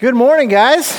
Good morning, guys.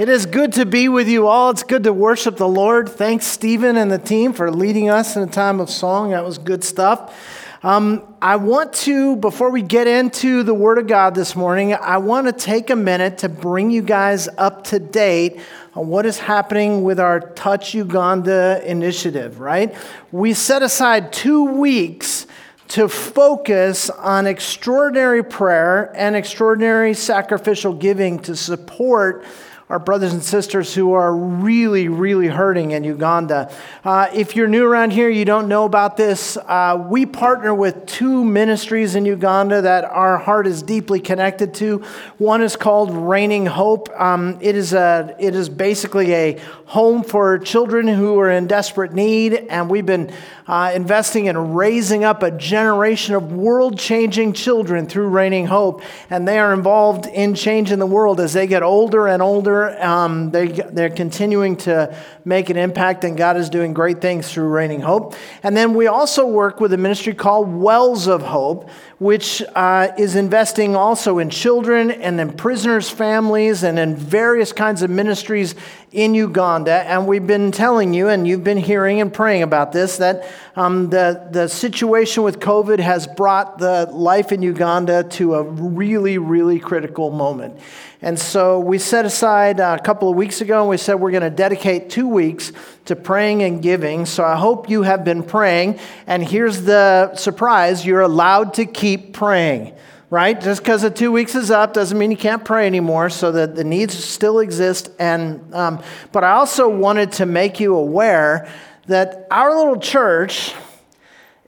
It is good to be with you all. It's good to worship the Lord. Thanks, Stephen and the team, for leading us in a time of song. That was good stuff. Um, I want to, before we get into the Word of God this morning, I want to take a minute to bring you guys up to date on what is happening with our Touch Uganda initiative, right? We set aside two weeks to focus on extraordinary prayer and extraordinary sacrificial giving to support our brothers and sisters who are really, really hurting in Uganda. Uh, if you're new around here, you don't know about this, uh, we partner with two ministries in Uganda that our heart is deeply connected to. One is called Raining Hope. Um, it, is a, it is basically a home for children who are in desperate need, and we've been uh, investing in raising up a generation of world changing children through Raining Hope. And they are involved in changing the world as they get older and older. Um, they, they're continuing to make an impact, and God is doing great things through Raining Hope. And then we also work with a ministry called Wells of Hope, which uh, is investing also in children and in prisoners' families and in various kinds of ministries in Uganda. And we've been telling you, and you've been hearing and praying about this, that um, the, the situation with COVID has brought the life in Uganda to a really, really critical moment. And so we set aside uh, a couple of weeks ago and we said we're going to dedicate two weeks to praying and giving. So I hope you have been praying. And here's the surprise you're allowed to keep praying right? Just because the two weeks is up doesn't mean you can't pray anymore, so that the needs still exist. And, um, but I also wanted to make you aware that our little church,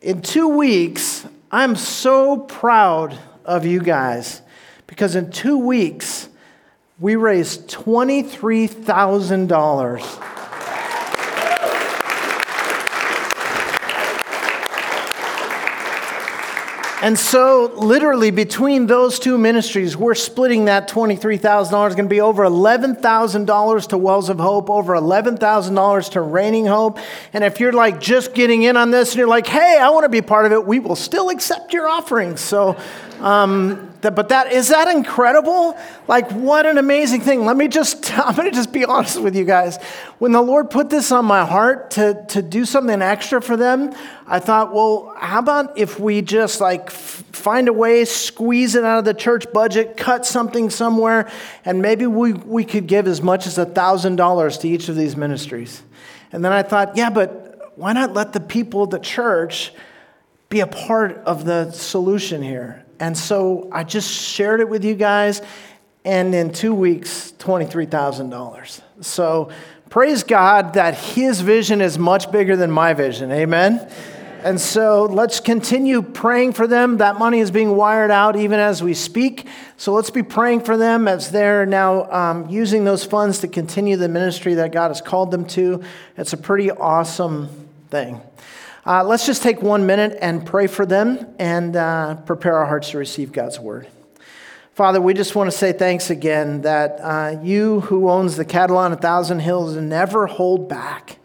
in two weeks, I'm so proud of you guys because in two weeks, we raised $23,000 And so, literally, between those two ministries, we're splitting that $23,000. It's going to be over $11,000 to Wells of Hope, over $11,000 to Raining Hope. And if you're like just getting in on this and you're like, hey, I want to be part of it, we will still accept your offerings. So, um, but that is that incredible? Like what an amazing thing. Let me just I'm going to just be honest with you guys. When the Lord put this on my heart to to do something extra for them, I thought, well, how about if we just like f- find a way, squeeze it out of the church budget, cut something somewhere, and maybe we we could give as much as a thousand dollars to each of these ministries. And then I thought, yeah, but why not let the people of the church be a part of the solution here? And so I just shared it with you guys, and in two weeks, $23,000. So praise God that His vision is much bigger than my vision. Amen? And so let's continue praying for them. That money is being wired out even as we speak. So let's be praying for them as they're now um, using those funds to continue the ministry that God has called them to. It's a pretty awesome thing. Uh, let's just take one minute and pray for them and uh, prepare our hearts to receive God's word. Father, we just want to say thanks again that uh, you, who owns the cattle on a thousand hills, never hold back,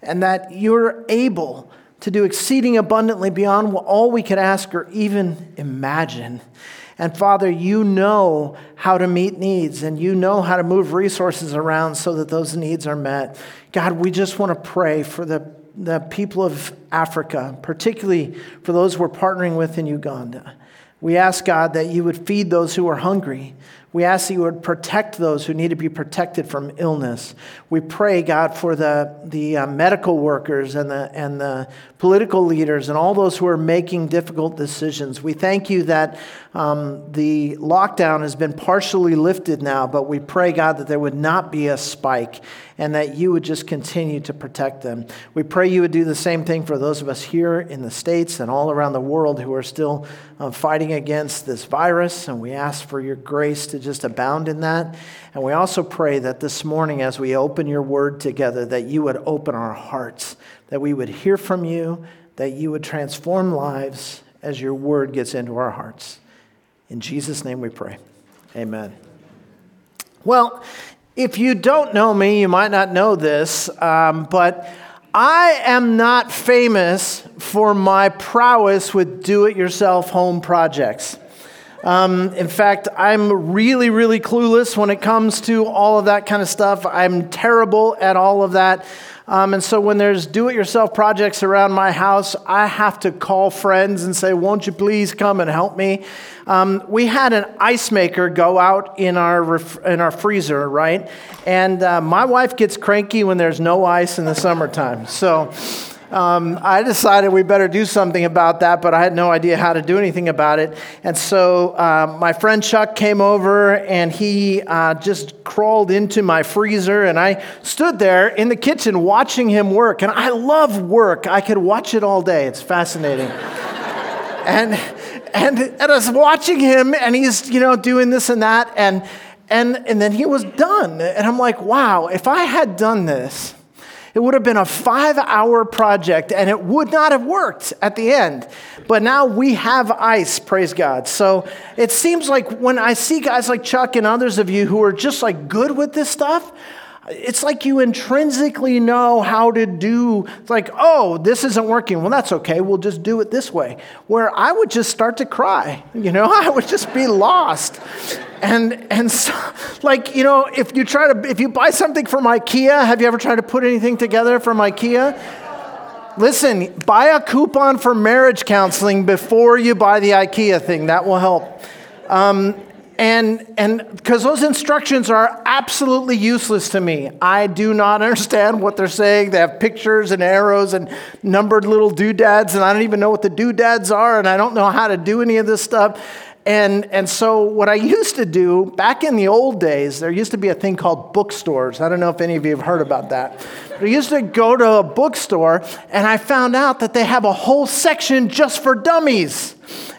and that you're able to do exceeding abundantly beyond all we could ask or even imagine. And Father, you know how to meet needs and you know how to move resources around so that those needs are met. God, we just want to pray for the the people of Africa, particularly for those we're partnering with in Uganda. We ask God that you would feed those who are hungry. We ask that you would protect those who need to be protected from illness. We pray, God, for the, the uh, medical workers and the, and the political leaders and all those who are making difficult decisions. We thank you that um, the lockdown has been partially lifted now, but we pray, God, that there would not be a spike and that you would just continue to protect them. We pray you would do the same thing for those of us here in the States and all around the world who are still uh, fighting against this virus, and we ask for your grace to just abound in that. And we also pray that this morning, as we open your word together, that you would open our hearts, that we would hear from you, that you would transform lives as your word gets into our hearts. In Jesus' name we pray. Amen. Well, if you don't know me, you might not know this, um, but I am not famous for my prowess with do it yourself home projects. Um, in fact, I'm really, really clueless when it comes to all of that kind of stuff. I'm terrible at all of that. Um, and so when there's do it yourself projects around my house, I have to call friends and say, Won't you please come and help me? Um, we had an ice maker go out in our, ref- in our freezer, right? And uh, my wife gets cranky when there's no ice in the summertime. So um, I decided we better do something about that, but I had no idea how to do anything about it. And so uh, my friend Chuck came over and he uh, just crawled into my freezer, and I stood there in the kitchen watching him work. And I love work, I could watch it all day, it's fascinating. and, and, and I was watching him, and he's, you know, doing this and that, and, and, and then he was done. And I'm like, wow, if I had done this, it would have been a five hour project and it would not have worked at the end. But now we have ice, praise God. So it seems like when I see guys like Chuck and others of you who are just like good with this stuff, it's like you intrinsically know how to do it's like oh this isn't working. Well that's okay. We'll just do it this way. Where i would just start to cry you know? I would just be lost. And and so, like you know if you try to if you buy something from ikea have you ever tried to put anything together from ikea? Listen buy a coupon for marriage counseling before you buy the ikea thing. That will help. Um, and and because those instructions are absolutely useless to me. I do not understand what they're saying. They have pictures and arrows and numbered little doodads and i don't even know what the doodads are and i don't know how to do any of this stuff and, and so, what I used to do back in the old days, there used to be a thing called bookstores. I don't know if any of you have heard about that. But I used to go to a bookstore and I found out that they have a whole section just for dummies.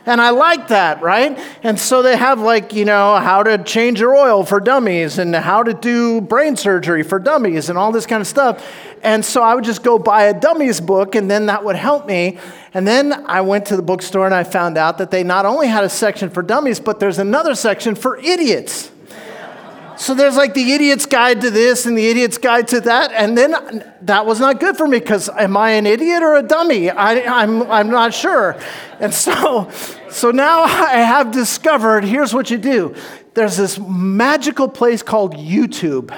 And I like that, right? And so they have, like, you know, how to change your oil for dummies and how to do brain surgery for dummies and all this kind of stuff. And so I would just go buy a dummies book and then that would help me. And then I went to the bookstore and I found out that they not only had a section for dummies, but there's another section for idiots. So there's like the idiot's guide to this and the idiot's guide to that. And then that was not good for me because am I an idiot or a dummy? I, I'm, I'm not sure. And so, so now I have discovered here's what you do there's this magical place called YouTube.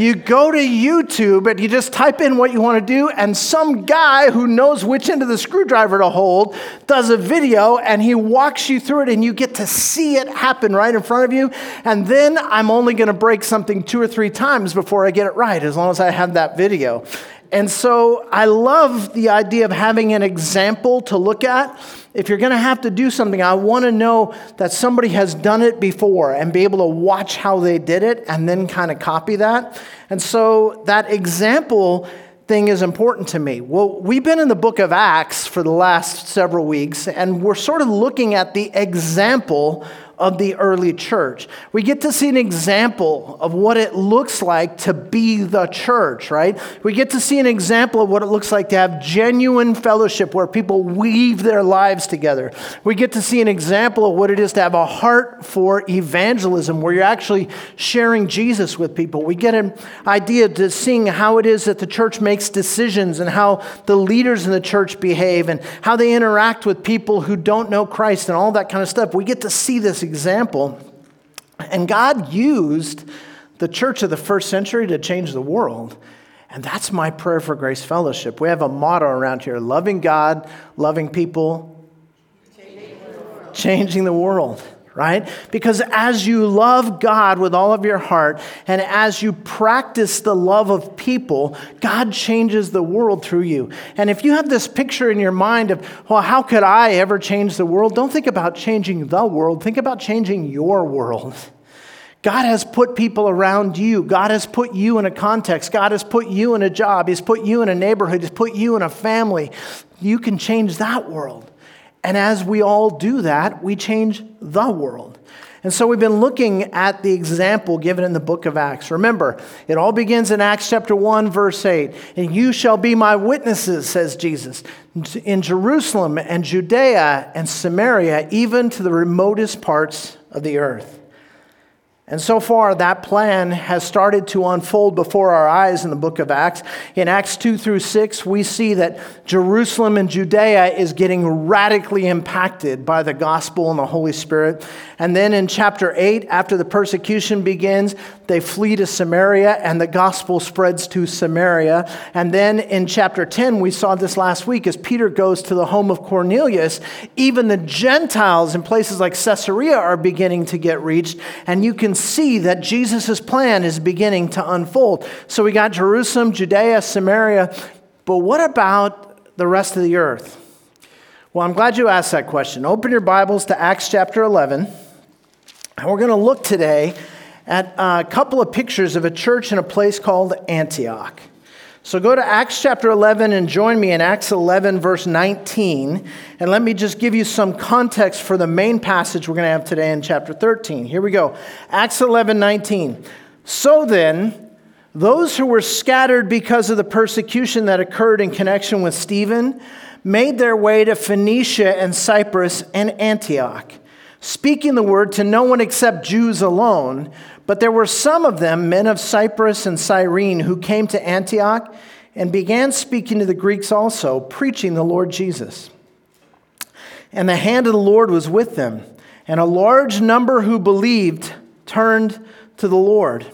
You go to YouTube and you just type in what you want to do, and some guy who knows which end of the screwdriver to hold does a video and he walks you through it, and you get to see it happen right in front of you. And then I'm only going to break something two or three times before I get it right, as long as I have that video. And so I love the idea of having an example to look at. If you're going to have to do something, I want to know that somebody has done it before and be able to watch how they did it and then kind of copy that. And so that example thing is important to me. Well, we've been in the book of Acts for the last several weeks, and we're sort of looking at the example of the early church. We get to see an example of what it looks like to be the church, right? We get to see an example of what it looks like to have genuine fellowship where people weave their lives together. We get to see an example of what it is to have a heart for evangelism where you're actually sharing Jesus with people. We get an idea to seeing how it is that the church makes decisions and how the leaders in the church behave and how they interact with people who don't know Christ and all that kind of stuff. We get to see this example. And God used the church of the first century to change the world. And that's my prayer for Grace Fellowship. We have a motto around here loving God, loving people, changing the world right? Because as you love God with all of your heart and as you practice the love of people, God changes the world through you. And if you have this picture in your mind of, well, how could I ever change the world? Don't think about changing the world, think about changing your world. God has put people around you. God has put you in a context. God has put you in a job. He's put you in a neighborhood. He's put you in a family. You can change that world. And as we all do that, we change the world. And so we've been looking at the example given in the book of Acts. Remember, it all begins in Acts chapter 1, verse 8. And you shall be my witnesses, says Jesus, in Jerusalem and Judea and Samaria, even to the remotest parts of the earth. And so far, that plan has started to unfold before our eyes in the book of Acts. In Acts 2 through 6, we see that Jerusalem and Judea is getting radically impacted by the gospel and the Holy Spirit. And then in chapter 8, after the persecution begins, they flee to Samaria and the gospel spreads to Samaria. And then in chapter 10, we saw this last week as Peter goes to the home of Cornelius, even the Gentiles in places like Caesarea are beginning to get reached. And you can see that Jesus' plan is beginning to unfold. So we got Jerusalem, Judea, Samaria, but what about the rest of the earth? Well, I'm glad you asked that question. Open your Bibles to Acts chapter 11. And we're going to look today at a couple of pictures of a church in a place called Antioch. So go to Acts chapter 11 and join me in Acts 11, verse 19. And let me just give you some context for the main passage we're going to have today in chapter 13. Here we go Acts 11, 19. So then, those who were scattered because of the persecution that occurred in connection with Stephen made their way to Phoenicia and Cyprus and Antioch, speaking the word to no one except Jews alone. But there were some of them, men of Cyprus and Cyrene, who came to Antioch and began speaking to the Greeks also, preaching the Lord Jesus. And the hand of the Lord was with them, and a large number who believed turned to the Lord.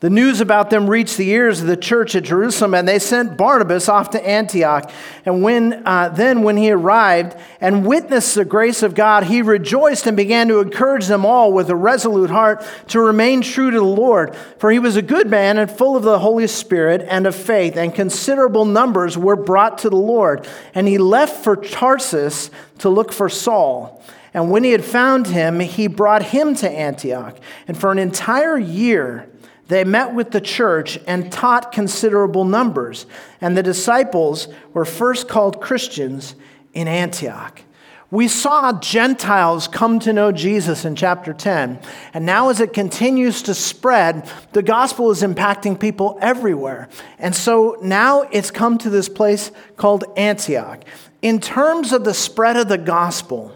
The news about them reached the ears of the church at Jerusalem, and they sent Barnabas off to Antioch. And when, uh, then, when he arrived and witnessed the grace of God, he rejoiced and began to encourage them all with a resolute heart to remain true to the Lord. For he was a good man and full of the Holy Spirit and of faith, and considerable numbers were brought to the Lord. And he left for Tarsus to look for Saul. And when he had found him, he brought him to Antioch. And for an entire year, they met with the church and taught considerable numbers. And the disciples were first called Christians in Antioch. We saw Gentiles come to know Jesus in chapter 10. And now, as it continues to spread, the gospel is impacting people everywhere. And so now it's come to this place called Antioch. In terms of the spread of the gospel,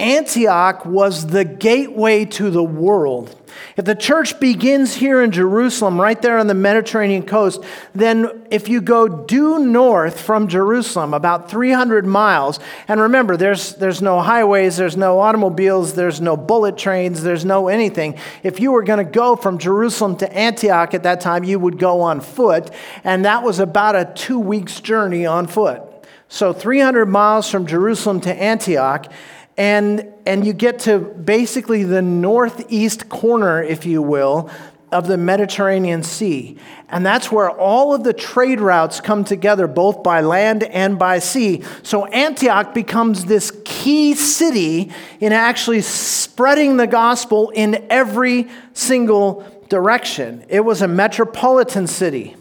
Antioch was the gateway to the world. If the church begins here in Jerusalem, right there on the Mediterranean coast, then if you go due north from Jerusalem, about 300 miles, and remember, there's, there's no highways, there's no automobiles, there's no bullet trains, there's no anything. If you were going to go from Jerusalem to Antioch at that time, you would go on foot, and that was about a two weeks journey on foot. So 300 miles from Jerusalem to Antioch and, and you get to basically the northeast corner, if you will, of the Mediterranean Sea. And that's where all of the trade routes come together, both by land and by sea. So Antioch becomes this key city in actually spreading the gospel in every single direction. It was a metropolitan city,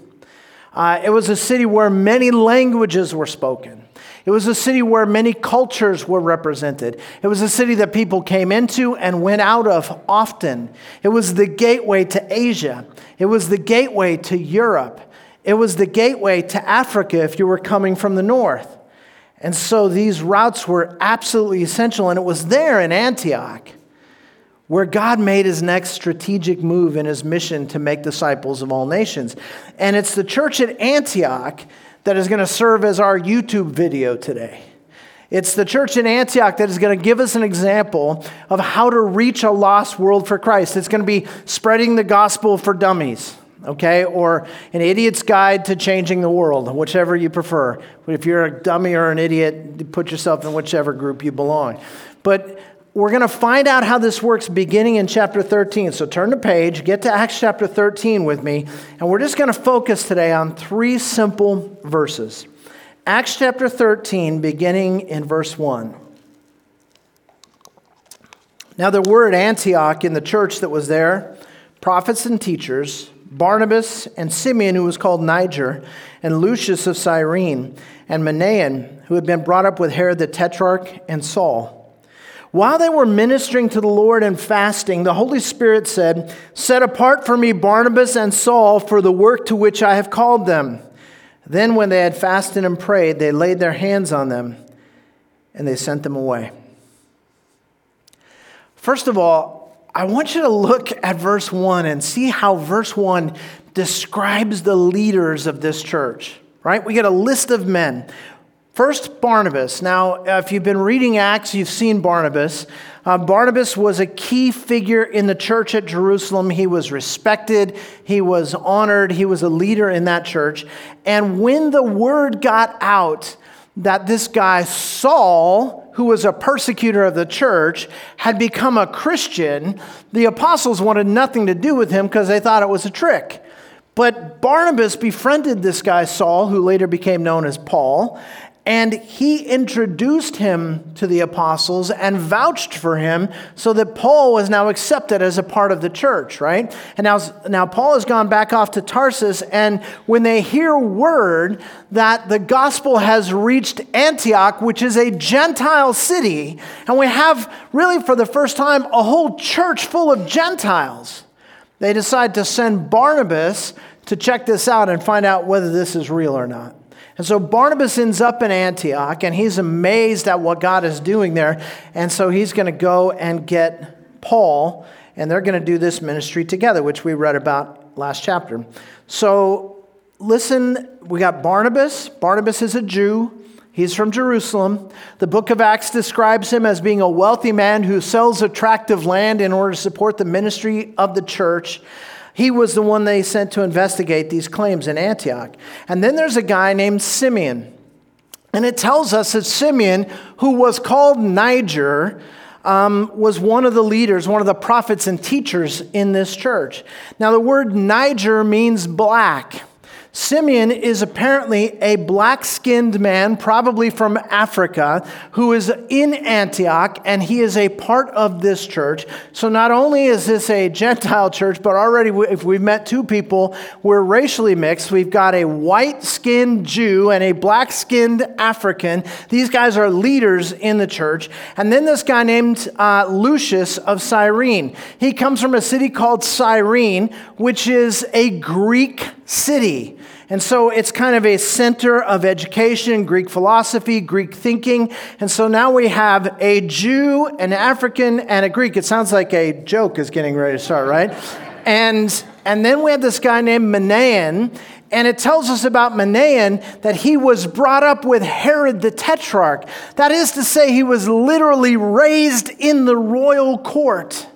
uh, it was a city where many languages were spoken. It was a city where many cultures were represented. It was a city that people came into and went out of often. It was the gateway to Asia. It was the gateway to Europe. It was the gateway to Africa if you were coming from the north. And so these routes were absolutely essential. And it was there in Antioch where God made his next strategic move in his mission to make disciples of all nations. And it's the church at Antioch that is going to serve as our YouTube video today. It's the church in Antioch that is going to give us an example of how to reach a lost world for Christ. It's going to be spreading the gospel for dummies, okay? Or an idiot's guide to changing the world, whichever you prefer. If you're a dummy or an idiot, put yourself in whichever group you belong. But we're going to find out how this works beginning in chapter 13. So turn the page, get to Acts chapter 13 with me, and we're just going to focus today on three simple verses. Acts chapter 13, beginning in verse 1. Now, there were at Antioch in the church that was there prophets and teachers Barnabas and Simeon, who was called Niger, and Lucius of Cyrene, and Manaen, who had been brought up with Herod the Tetrarch, and Saul. While they were ministering to the Lord and fasting, the Holy Spirit said, Set apart for me Barnabas and Saul for the work to which I have called them. Then, when they had fasted and prayed, they laid their hands on them and they sent them away. First of all, I want you to look at verse 1 and see how verse 1 describes the leaders of this church, right? We get a list of men. First, Barnabas. Now, if you've been reading Acts, you've seen Barnabas. Uh, Barnabas was a key figure in the church at Jerusalem. He was respected, he was honored, he was a leader in that church. And when the word got out that this guy, Saul, who was a persecutor of the church, had become a Christian, the apostles wanted nothing to do with him because they thought it was a trick. But Barnabas befriended this guy, Saul, who later became known as Paul, and he introduced him to the apostles and vouched for him so that Paul was now accepted as a part of the church, right? And now, now Paul has gone back off to Tarsus, and when they hear word that the gospel has reached Antioch, which is a Gentile city, and we have really for the first time a whole church full of Gentiles, they decide to send Barnabas to check this out and find out whether this is real or not. And so Barnabas ends up in Antioch and he's amazed at what God is doing there. And so he's going to go and get Paul and they're going to do this ministry together, which we read about last chapter. So listen, we got Barnabas. Barnabas is a Jew. He's from Jerusalem. The book of Acts describes him as being a wealthy man who sells attractive land in order to support the ministry of the church. He was the one they sent to investigate these claims in Antioch. And then there's a guy named Simeon. And it tells us that Simeon, who was called Niger, um, was one of the leaders, one of the prophets and teachers in this church. Now, the word Niger means black. Simeon is apparently a black skinned man, probably from Africa, who is in Antioch, and he is a part of this church. So not only is this a Gentile church, but already if we've met two people, we're racially mixed. We've got a white skinned Jew and a black skinned African. These guys are leaders in the church. And then this guy named uh, Lucius of Cyrene. He comes from a city called Cyrene, which is a Greek city. And so it's kind of a center of education, Greek philosophy, Greek thinking. And so now we have a Jew, an African, and a Greek. It sounds like a joke is getting ready to start, right? and, and then we have this guy named Manaen. And it tells us about Manaen that he was brought up with Herod the Tetrarch. That is to say, he was literally raised in the royal court.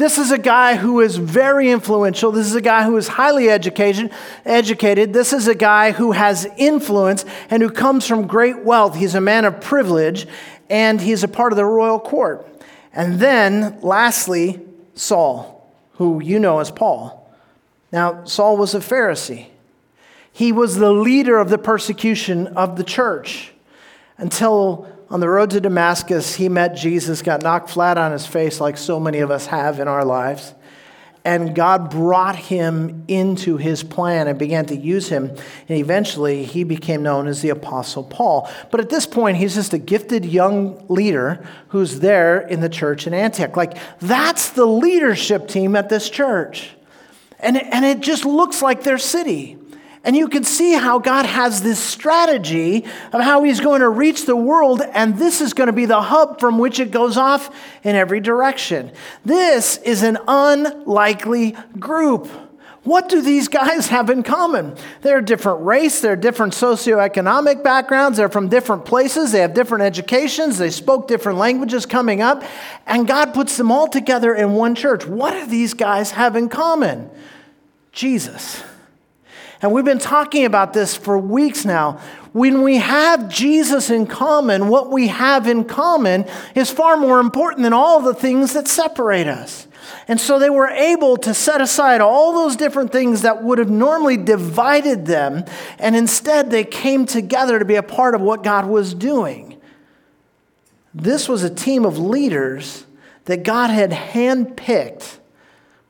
This is a guy who is very influential. This is a guy who is highly educated. educated. This is a guy who has influence and who comes from great wealth. He's a man of privilege and he's a part of the royal court. And then, lastly, Saul, who you know as Paul. Now, Saul was a Pharisee. He was the leader of the persecution of the church until on the road to Damascus, he met Jesus, got knocked flat on his face, like so many of us have in our lives. And God brought him into his plan and began to use him. And eventually, he became known as the Apostle Paul. But at this point, he's just a gifted young leader who's there in the church in Antioch. Like, that's the leadership team at this church. And, and it just looks like their city. And you can see how God has this strategy of how He's going to reach the world, and this is going to be the hub from which it goes off in every direction. This is an unlikely group. What do these guys have in common? They're different race, they're different socioeconomic backgrounds, they're from different places, they have different educations, they spoke different languages coming up, and God puts them all together in one church. What do these guys have in common? Jesus. And we've been talking about this for weeks now. When we have Jesus in common, what we have in common is far more important than all the things that separate us. And so they were able to set aside all those different things that would have normally divided them, and instead they came together to be a part of what God was doing. This was a team of leaders that God had handpicked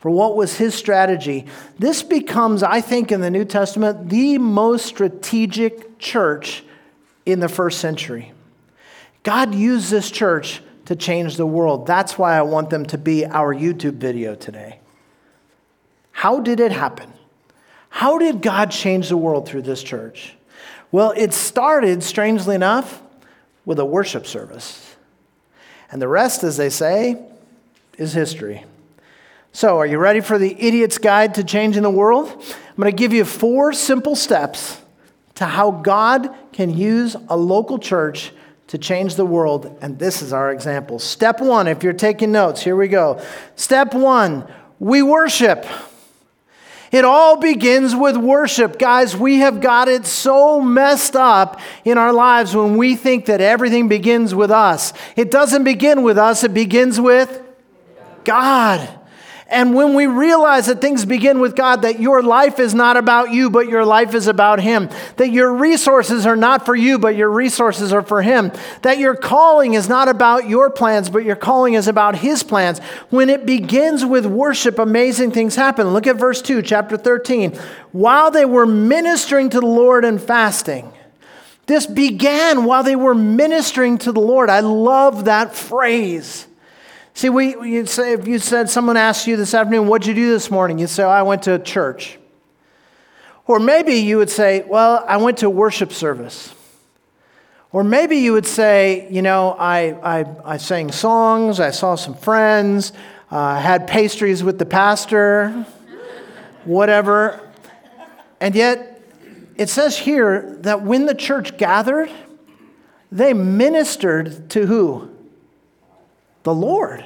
for what was his strategy. This becomes, I think, in the New Testament, the most strategic church in the first century. God used this church to change the world. That's why I want them to be our YouTube video today. How did it happen? How did God change the world through this church? Well, it started, strangely enough, with a worship service. And the rest, as they say, is history. So, are you ready for the idiot's guide to changing the world? I'm going to give you four simple steps to how God can use a local church to change the world. And this is our example. Step one, if you're taking notes, here we go. Step one, we worship. It all begins with worship. Guys, we have got it so messed up in our lives when we think that everything begins with us. It doesn't begin with us, it begins with God. And when we realize that things begin with God, that your life is not about you, but your life is about Him, that your resources are not for you, but your resources are for Him, that your calling is not about your plans, but your calling is about His plans. When it begins with worship, amazing things happen. Look at verse 2, chapter 13. While they were ministering to the Lord and fasting, this began while they were ministering to the Lord. I love that phrase. See, we, you'd say, if you said someone asked you this afternoon, what'd you do this morning? You'd say, oh, I went to church. Or maybe you would say, well, I went to worship service. Or maybe you would say, you know, I, I, I sang songs, I saw some friends, uh, had pastries with the pastor, whatever. And yet, it says here that when the church gathered, they ministered to who? The Lord.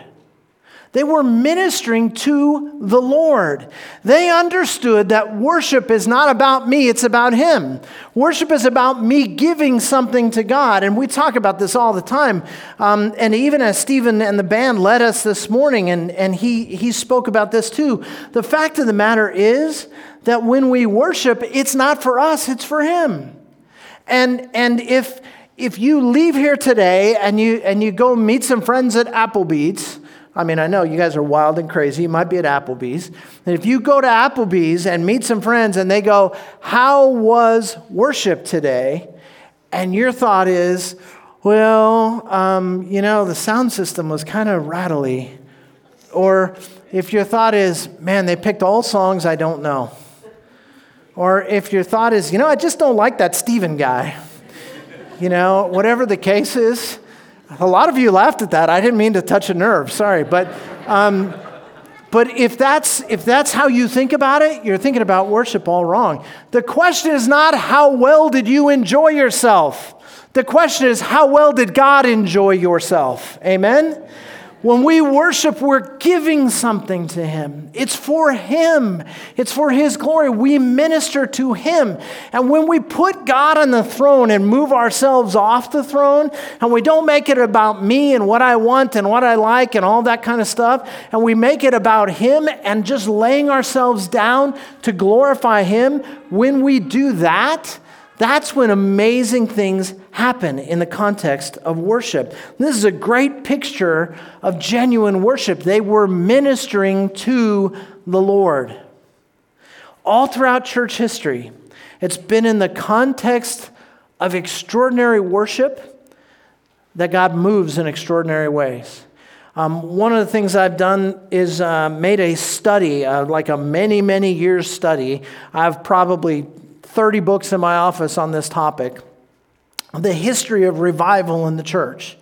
They were ministering to the Lord. They understood that worship is not about me, it's about Him. Worship is about me giving something to God. And we talk about this all the time. Um, and even as Stephen and the band led us this morning, and, and he, he spoke about this too, the fact of the matter is that when we worship, it's not for us, it's for Him. And, and if, if you leave here today and you, and you go meet some friends at Applebee's, I mean, I know you guys are wild and crazy. You might be at Applebee's. And if you go to Applebee's and meet some friends and they go, How was worship today? And your thought is, Well, um, you know, the sound system was kind of rattly. Or if your thought is, Man, they picked all songs I don't know. Or if your thought is, You know, I just don't like that Stephen guy you know, whatever the case is. A lot of you laughed at that. I didn't mean to touch a nerve, sorry. But, um, but if, that's, if that's how you think about it, you're thinking about worship all wrong. The question is not how well did you enjoy yourself? The question is how well did God enjoy yourself? Amen? When we worship, we're giving something to Him. It's for Him, it's for His glory. We minister to Him. And when we put God on the throne and move ourselves off the throne, and we don't make it about me and what I want and what I like and all that kind of stuff, and we make it about Him and just laying ourselves down to glorify Him, when we do that, that's when amazing things happen in the context of worship. This is a great picture of genuine worship. They were ministering to the Lord. All throughout church history, it's been in the context of extraordinary worship that God moves in extraordinary ways. Um, one of the things I've done is uh, made a study, uh, like a many, many years study. I've probably 30 books in my office on this topic the history of revival in the church.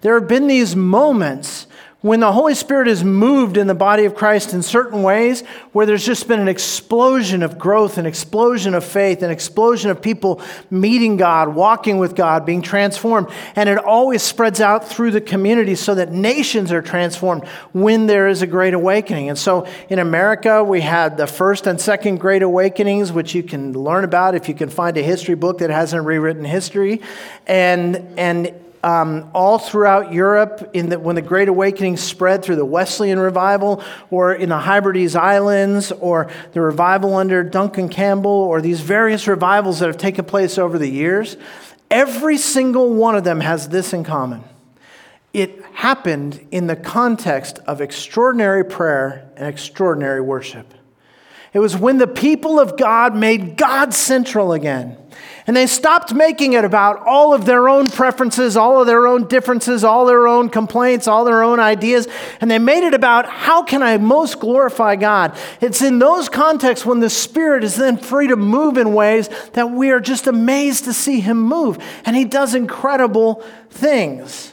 There have been these moments when the Holy Spirit is moved in the body of Christ in certain ways, where there's just been an explosion of growth, an explosion of faith, an explosion of people meeting God, walking with God, being transformed. And it always spreads out through the community so that nations are transformed when there is a great awakening. And so in America, we had the first and second great awakenings, which you can learn about if you can find a history book that hasn't rewritten history. And, and um, all throughout Europe in the, when the Great Awakening spread through the Wesleyan revival, or in the Hebrides Islands, or the revival under Duncan Campbell, or these various revivals that have taken place over the years, every single one of them has this in common. It happened in the context of extraordinary prayer and extraordinary worship. It was when the people of God made God central again. And they stopped making it about all of their own preferences, all of their own differences, all their own complaints, all their own ideas. And they made it about how can I most glorify God? It's in those contexts when the Spirit is then free to move in ways that we are just amazed to see Him move. And He does incredible things.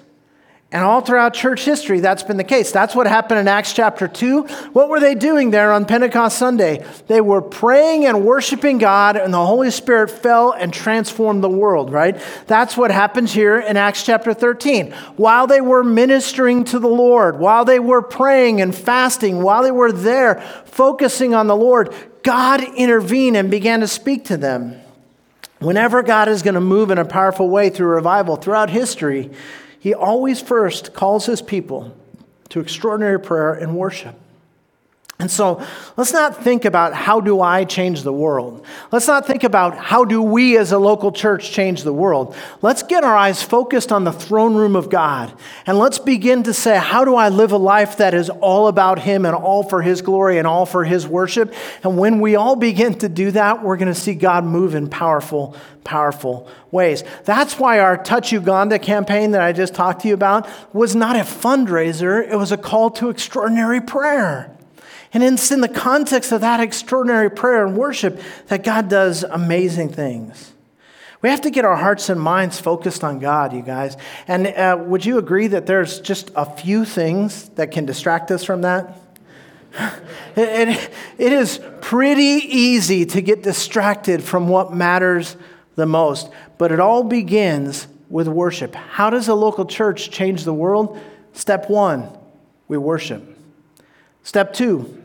And all throughout church history, that's been the case. That's what happened in Acts chapter 2. What were they doing there on Pentecost Sunday? They were praying and worshiping God, and the Holy Spirit fell and transformed the world, right? That's what happens here in Acts chapter 13. While they were ministering to the Lord, while they were praying and fasting, while they were there focusing on the Lord, God intervened and began to speak to them. Whenever God is going to move in a powerful way through revival throughout history, he always first calls his people to extraordinary prayer and worship. And so let's not think about how do I change the world. Let's not think about how do we as a local church change the world. Let's get our eyes focused on the throne room of God. And let's begin to say, how do I live a life that is all about Him and all for His glory and all for His worship? And when we all begin to do that, we're going to see God move in powerful powerful ways. That's why our Touch Uganda campaign that I just talked to you about was not a fundraiser, it was a call to extraordinary prayer. And it's in the context of that extraordinary prayer and worship that God does amazing things. We have to get our hearts and minds focused on God, you guys. And uh, would you agree that there's just a few things that can distract us from that? it, it is pretty easy to get distracted from what matters the most. But it all begins with worship. How does a local church change the world? Step one, we worship. Step two,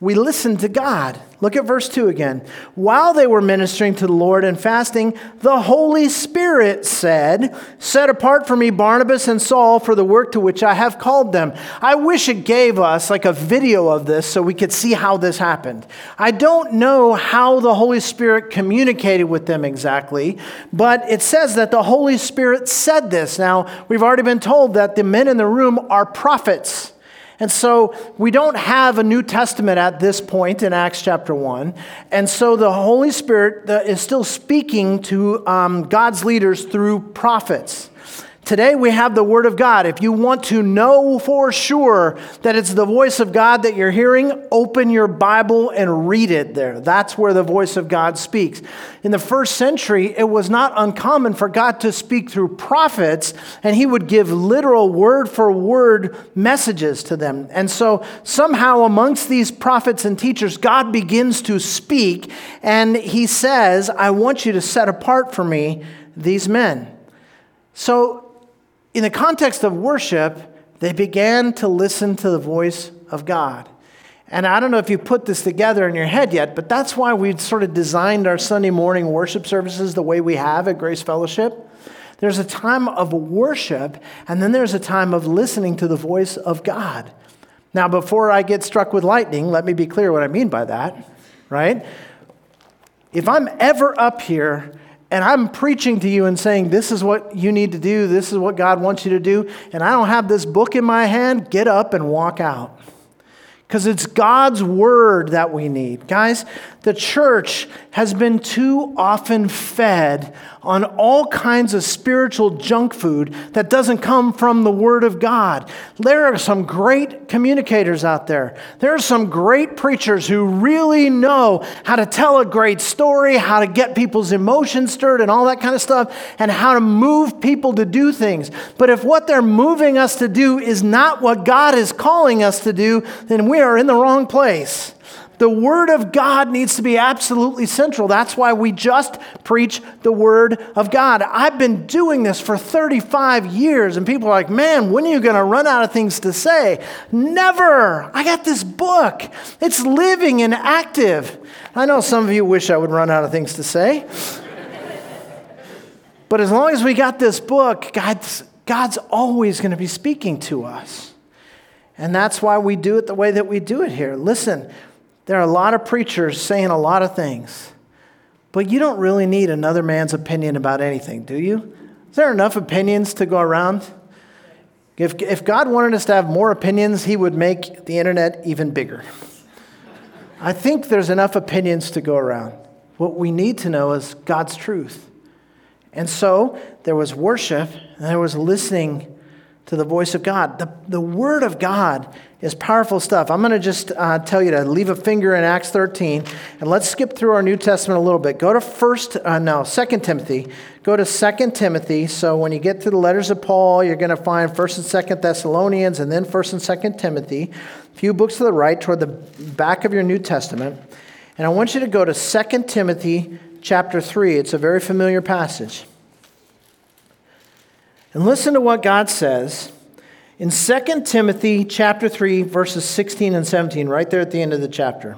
we listen to God. Look at verse 2 again. While they were ministering to the Lord and fasting, the Holy Spirit said, Set apart for me Barnabas and Saul for the work to which I have called them. I wish it gave us like a video of this so we could see how this happened. I don't know how the Holy Spirit communicated with them exactly, but it says that the Holy Spirit said this. Now, we've already been told that the men in the room are prophets. And so we don't have a New Testament at this point in Acts chapter 1. And so the Holy Spirit is still speaking to um, God's leaders through prophets. Today we have the Word of God. If you want to know for sure that it's the voice of God that you're hearing, open your Bible and read it there. That's where the voice of God speaks. In the first century, it was not uncommon for God to speak through prophets, and He would give literal word for word messages to them. And so somehow, amongst these prophets and teachers, God begins to speak, and He says, I want you to set apart for me these men. So in the context of worship, they began to listen to the voice of God. And I don't know if you put this together in your head yet, but that's why we've sort of designed our Sunday morning worship services the way we have at Grace Fellowship. There's a time of worship, and then there's a time of listening to the voice of God. Now, before I get struck with lightning, let me be clear what I mean by that, right? If I'm ever up here and I'm preaching to you and saying, This is what you need to do, this is what God wants you to do, and I don't have this book in my hand, get up and walk out. Because it's God's word that we need. Guys, the church has been too often fed on all kinds of spiritual junk food that doesn't come from the Word of God. There are some great communicators out there. There are some great preachers who really know how to tell a great story, how to get people's emotions stirred, and all that kind of stuff, and how to move people to do things. But if what they're moving us to do is not what God is calling us to do, then we are in the wrong place. The Word of God needs to be absolutely central. That's why we just preach the Word of God. I've been doing this for 35 years, and people are like, man, when are you going to run out of things to say? Never. I got this book, it's living and active. I know some of you wish I would run out of things to say. but as long as we got this book, God's, God's always going to be speaking to us. And that's why we do it the way that we do it here. Listen, there are a lot of preachers saying a lot of things, but you don't really need another man's opinion about anything, do you? Is there enough opinions to go around? If, if God wanted us to have more opinions, He would make the internet even bigger. I think there's enough opinions to go around. What we need to know is God's truth. And so there was worship, and there was listening to the voice of God. The, the Word of God is powerful stuff. I'm going to just uh, tell you to leave a finger in Acts 13, and let's skip through our New Testament a little bit. Go to First, uh, no, Second Timothy. Go to Second Timothy. So when you get to the letters of Paul, you're going to find First and Second Thessalonians, and then First and Second Timothy. A few books to the right, toward the back of your New Testament. And I want you to go to Second Timothy chapter 3. It's a very familiar passage. And listen to what God says in 2 Timothy chapter 3 verses 16 and 17 right there at the end of the chapter.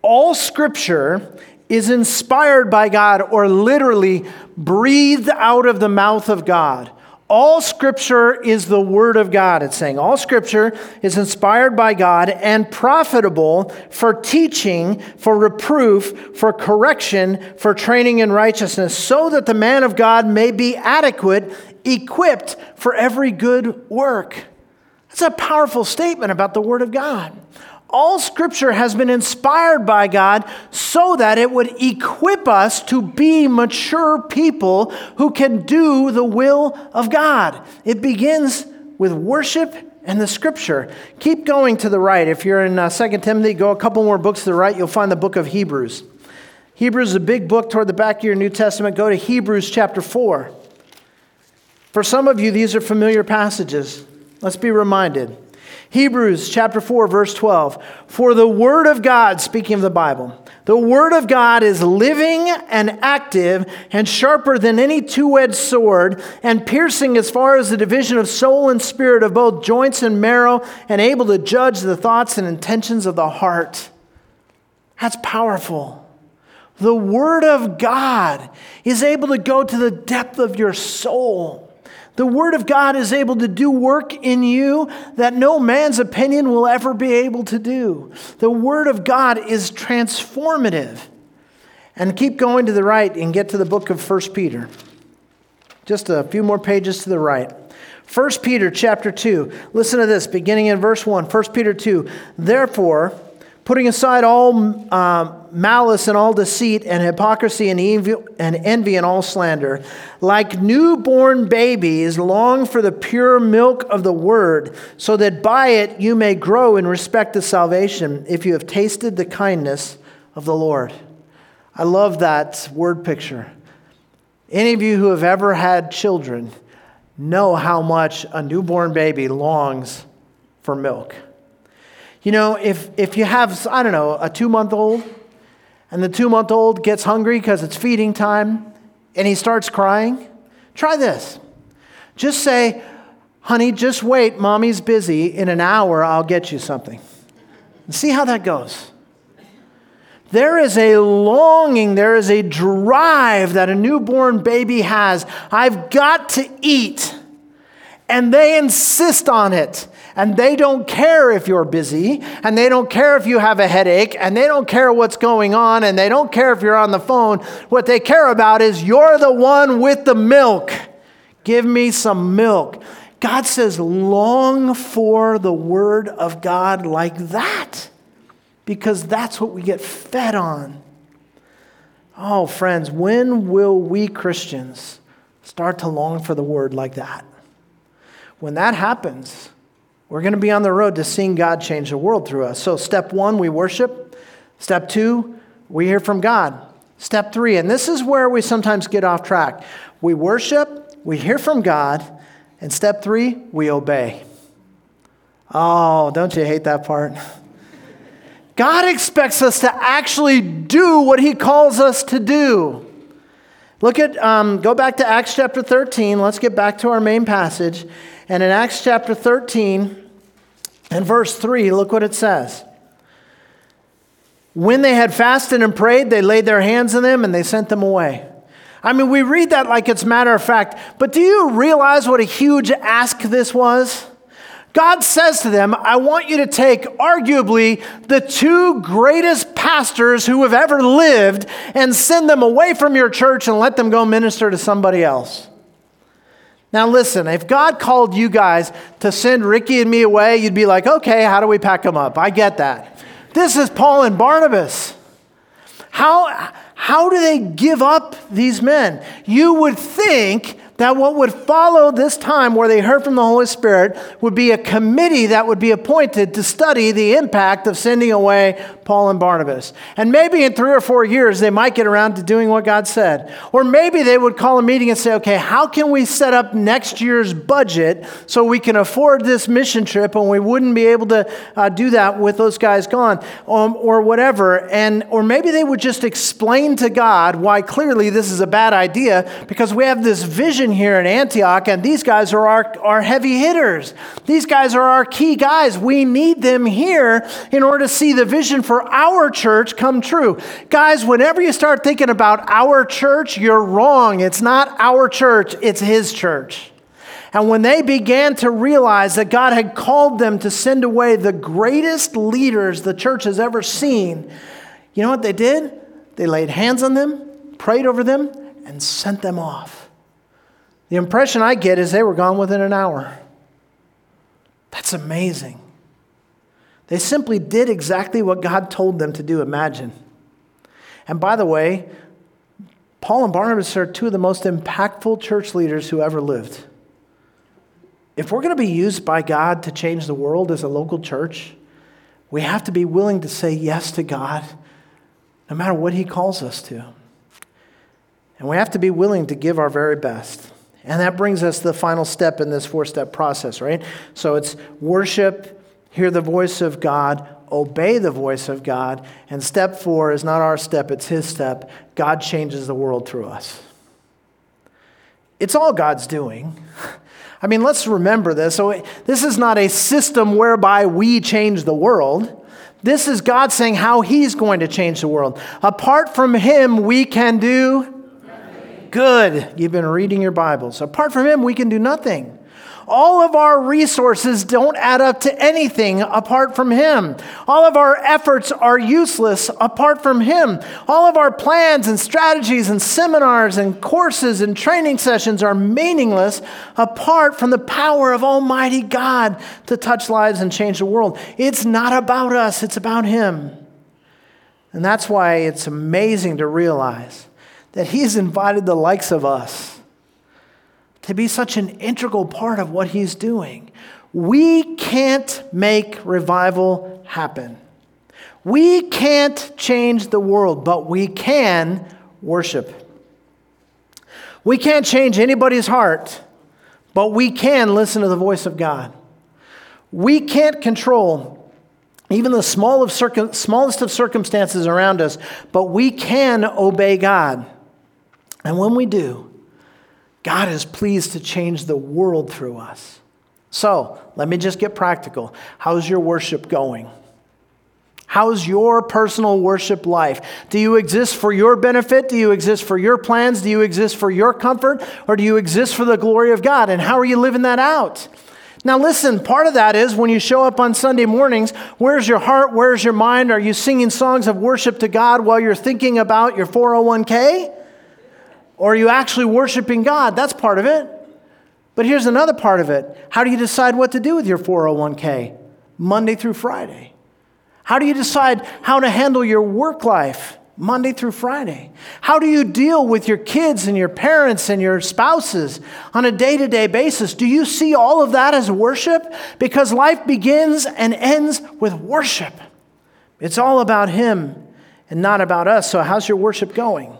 All scripture is inspired by God or literally breathed out of the mouth of God. All scripture is the word of God. It's saying all scripture is inspired by God and profitable for teaching, for reproof, for correction, for training in righteousness, so that the man of God may be adequate, equipped for every good work. That's a powerful statement about the word of God. All scripture has been inspired by God so that it would equip us to be mature people who can do the will of God. It begins with worship and the scripture. Keep going to the right. If you're in uh, 2 Timothy, go a couple more books to the right, you'll find the book of Hebrews. Hebrews is a big book toward the back of your New Testament. Go to Hebrews chapter 4. For some of you, these are familiar passages. Let's be reminded. Hebrews chapter 4, verse 12. For the word of God, speaking of the Bible, the word of God is living and active and sharper than any two edged sword, and piercing as far as the division of soul and spirit, of both joints and marrow, and able to judge the thoughts and intentions of the heart. That's powerful. The word of God is able to go to the depth of your soul the Word of God is able to do work in you that no man's opinion will ever be able to do. The Word of God is transformative. And keep going to the right and get to the book of 1 Peter. Just a few more pages to the right. 1 Peter chapter 2. Listen to this, beginning in verse 1. 1 Peter 2. Therefore, putting aside all uh, malice and all deceit and hypocrisy and, evil, and envy and all slander, like newborn babies, long for the pure milk of the word, so that by it you may grow in respect to salvation, if you have tasted the kindness of the Lord. I love that word picture. Any of you who have ever had children know how much a newborn baby longs for milk. You know, if, if you have, I don't know, a two month old, and the two month old gets hungry because it's feeding time, and he starts crying, try this. Just say, honey, just wait, mommy's busy. In an hour, I'll get you something. And see how that goes. There is a longing, there is a drive that a newborn baby has. I've got to eat. And they insist on it and they don't care if you're busy, and they don't care if you have a headache, and they don't care what's going on, and they don't care if you're on the phone. What they care about is you're the one with the milk. Give me some milk. God says, long for the word of God like that, because that's what we get fed on. Oh, friends, when will we Christians start to long for the word like that? When that happens, we're going to be on the road to seeing God change the world through us. So, step one, we worship. Step two, we hear from God. Step three, and this is where we sometimes get off track we worship, we hear from God, and step three, we obey. Oh, don't you hate that part? God expects us to actually do what He calls us to do. Look at, um, go back to Acts chapter 13. Let's get back to our main passage. And in Acts chapter 13 and verse 3, look what it says. When they had fasted and prayed, they laid their hands on them and they sent them away. I mean, we read that like it's matter of fact, but do you realize what a huge ask this was? God says to them, I want you to take arguably the two greatest pastors who have ever lived and send them away from your church and let them go minister to somebody else. Now, listen, if God called you guys to send Ricky and me away, you'd be like, okay, how do we pack them up? I get that. This is Paul and Barnabas. How, how do they give up these men? You would think that what would follow this time where they heard from the Holy Spirit would be a committee that would be appointed to study the impact of sending away Paul and Barnabas. And maybe in three or four years, they might get around to doing what God said. Or maybe they would call a meeting and say, okay, how can we set up next year's budget so we can afford this mission trip and we wouldn't be able to uh, do that with those guys gone um, or whatever. And, or maybe they would just explain to God why clearly this is a bad idea because we have this vision here in Antioch, and these guys are our, our heavy hitters. These guys are our key guys. We need them here in order to see the vision for our church come true. Guys, whenever you start thinking about our church, you're wrong. It's not our church, it's His church. And when they began to realize that God had called them to send away the greatest leaders the church has ever seen, you know what they did? They laid hands on them, prayed over them, and sent them off. The impression I get is they were gone within an hour. That's amazing. They simply did exactly what God told them to do, imagine. And by the way, Paul and Barnabas are two of the most impactful church leaders who ever lived. If we're going to be used by God to change the world as a local church, we have to be willing to say yes to God no matter what He calls us to. And we have to be willing to give our very best. And that brings us to the final step in this four step process, right? So it's worship, hear the voice of God, obey the voice of God. And step four is not our step, it's His step. God changes the world through us. It's all God's doing. I mean, let's remember this. So, this is not a system whereby we change the world. This is God saying how He's going to change the world. Apart from Him, we can do Good. You've been reading your Bibles. Apart from Him, we can do nothing. All of our resources don't add up to anything apart from Him. All of our efforts are useless apart from Him. All of our plans and strategies and seminars and courses and training sessions are meaningless apart from the power of Almighty God to touch lives and change the world. It's not about us, it's about Him. And that's why it's amazing to realize that He's invited the likes of us to be such an integral part of what He's doing. We can't make revival happen. We can't change the world, but we can worship. We can't change anybody's heart, but we can listen to the voice of God. We can't control even the small of smallest of circumstances around us, but we can obey God. And when we do, God is pleased to change the world through us. So let me just get practical. How's your worship going? How's your personal worship life? Do you exist for your benefit? Do you exist for your plans? Do you exist for your comfort? Or do you exist for the glory of God? And how are you living that out? Now, listen, part of that is when you show up on Sunday mornings, where's your heart? Where's your mind? Are you singing songs of worship to God while you're thinking about your 401k? Or are you actually worshiping God? That's part of it. But here's another part of it. How do you decide what to do with your 401k Monday through Friday? How do you decide how to handle your work life Monday through Friday? How do you deal with your kids and your parents and your spouses on a day to day basis? Do you see all of that as worship? Because life begins and ends with worship. It's all about Him and not about us. So, how's your worship going?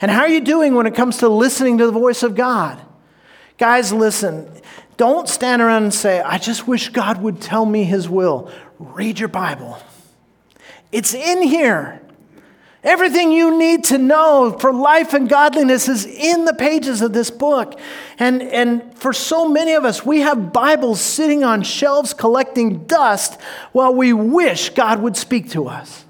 And how are you doing when it comes to listening to the voice of God? Guys, listen. Don't stand around and say, I just wish God would tell me his will. Read your Bible. It's in here. Everything you need to know for life and godliness is in the pages of this book. And, and for so many of us, we have Bibles sitting on shelves collecting dust while we wish God would speak to us.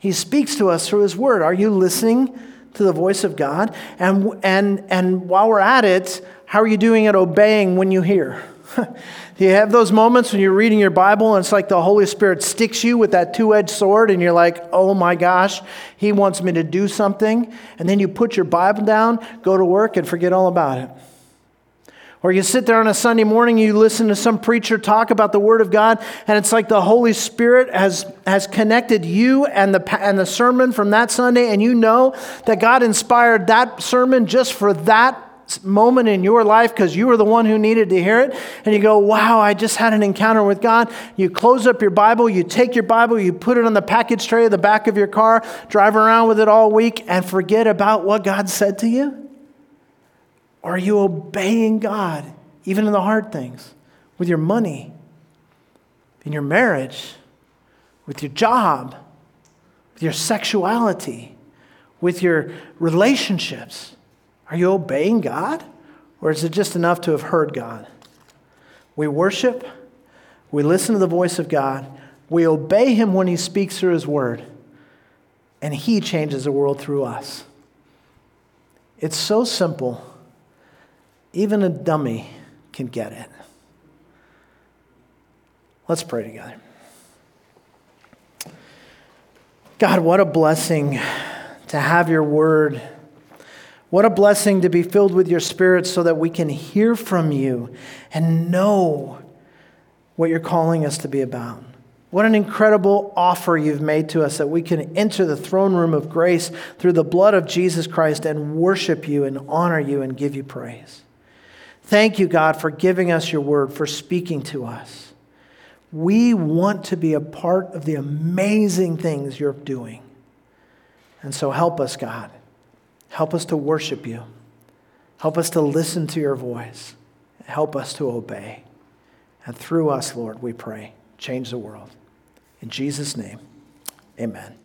He speaks to us through His Word. Are you listening to the voice of God? And, and, and while we're at it, how are you doing at obeying when you hear? Do you have those moments when you're reading your Bible and it's like the Holy Spirit sticks you with that two edged sword and you're like, oh my gosh, He wants me to do something? And then you put your Bible down, go to work, and forget all about it. Or you sit there on a Sunday morning, you listen to some preacher talk about the Word of God, and it's like the Holy Spirit has, has connected you and the, and the sermon from that Sunday, and you know that God inspired that sermon just for that moment in your life because you were the one who needed to hear it, and you go, Wow, I just had an encounter with God. You close up your Bible, you take your Bible, you put it on the package tray of the back of your car, drive around with it all week, and forget about what God said to you? Are you obeying God, even in the hard things, with your money, in your marriage, with your job, with your sexuality, with your relationships? Are you obeying God? Or is it just enough to have heard God? We worship, we listen to the voice of God, we obey Him when He speaks through His word, and He changes the world through us. It's so simple, even a dummy can get it. Let's pray together. God, what a blessing to have your word what a blessing to be filled with your spirit so that we can hear from you and know what you're calling us to be about. What an incredible offer you've made to us that we can enter the throne room of grace through the blood of Jesus Christ and worship you and honor you and give you praise. Thank you, God, for giving us your word, for speaking to us. We want to be a part of the amazing things you're doing. And so help us, God. Help us to worship you. Help us to listen to your voice. Help us to obey. And through us, Lord, we pray, change the world. In Jesus' name, amen.